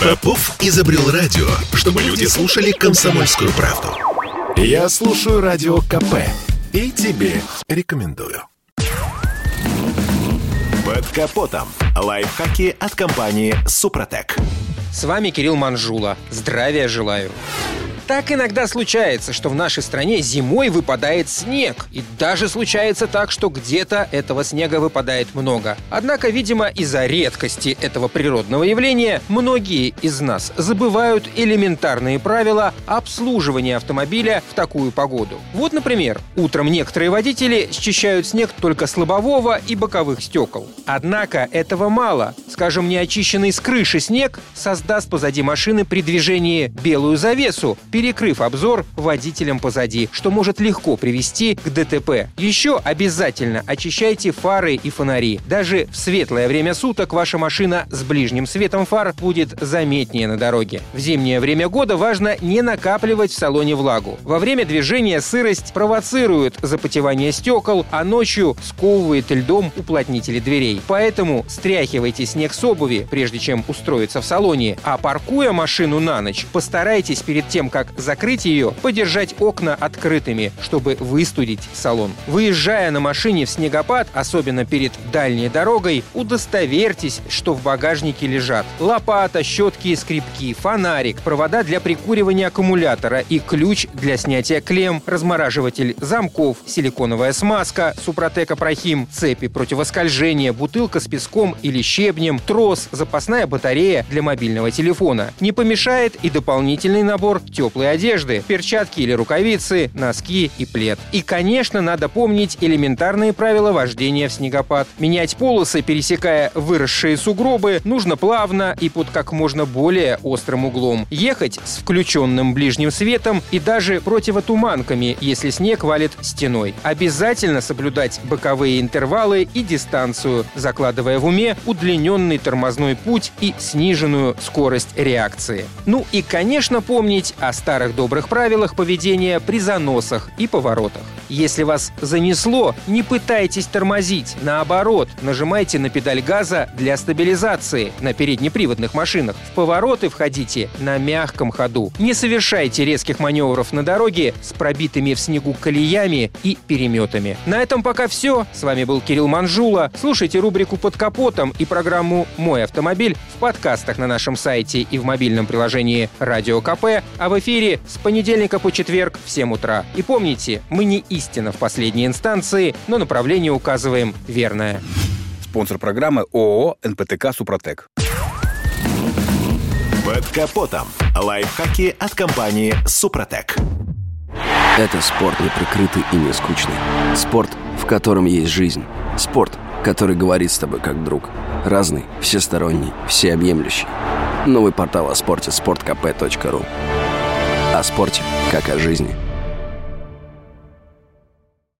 Попов изобрел радио, чтобы люди слушали комсомольскую правду. Я слушаю радио КП и тебе рекомендую. Под капотом. Лайфхаки от компании «Супротек». С вами Кирилл Манжула. Здравия желаю. Так иногда случается, что в нашей стране зимой выпадает снег. И даже случается так, что где-то этого снега выпадает много. Однако, видимо, из-за редкости этого природного явления, многие из нас забывают элементарные правила обслуживания автомобиля в такую погоду. Вот, например, утром некоторые водители счищают снег только с лобового и боковых стекол. Однако этого мало. Скажем, неочищенный с крыши снег создаст позади машины при движении белую завесу, перекрыв обзор водителям позади, что может легко привести к ДТП. Еще обязательно очищайте фары и фонари. Даже в светлое время суток ваша машина с ближним светом фар будет заметнее на дороге. В зимнее время года важно не накапливать в салоне влагу. Во время движения сырость провоцирует запотевание стекол, а ночью сковывает льдом уплотнители дверей. Поэтому стряхивайте снег с обуви, прежде чем устроиться в салоне, а паркуя машину на ночь, постарайтесь перед тем, как закрыть ее, подержать окна открытыми, чтобы выстудить салон. Выезжая на машине в снегопад, особенно перед дальней дорогой, удостоверьтесь, что в багажнике лежат лопата, щетки и скребки, фонарик, провода для прикуривания аккумулятора и ключ для снятия клем, размораживатель замков, силиконовая смазка, супротека прохим, цепи противоскольжения, бутылка с песком или щебнем, трос, запасная батарея для мобильного телефона. Не помешает и дополнительный набор теплых теплой одежды, перчатки или рукавицы, носки и плед. И, конечно, надо помнить элементарные правила вождения в снегопад. Менять полосы, пересекая выросшие сугробы, нужно плавно и под как можно более острым углом. Ехать с включенным ближним светом и даже противотуманками, если снег валит стеной. Обязательно соблюдать боковые интервалы и дистанцию, закладывая в уме удлиненный тормозной путь и сниженную скорость реакции. Ну и, конечно, помнить о старых добрых правилах поведения при заносах и поворотах. Если вас занесло, не пытайтесь тормозить. Наоборот, нажимайте на педаль газа для стабилизации на переднеприводных машинах. В повороты входите на мягком ходу. Не совершайте резких маневров на дороге с пробитыми в снегу колеями и переметами. На этом пока все. С вами был Кирилл Манжула. Слушайте рубрику «Под капотом» и программу «Мой автомобиль» в подкастах на нашем сайте и в мобильном приложении «Радио КП», а в эфире с понедельника по четверг в 7 утра. И помните, мы не истина в последней инстанции, но направление указываем верное. Спонсор программы ООО «НПТК Супротек». Под капотом. Лайфхаки от компании «Супротек». Это спорт не прикрытый и не скучный. Спорт, в котором есть жизнь. Спорт, который говорит с тобой как друг. Разный, всесторонний, всеобъемлющий. Новый портал о спорте – sportkp.ru о спорте, как о жизни.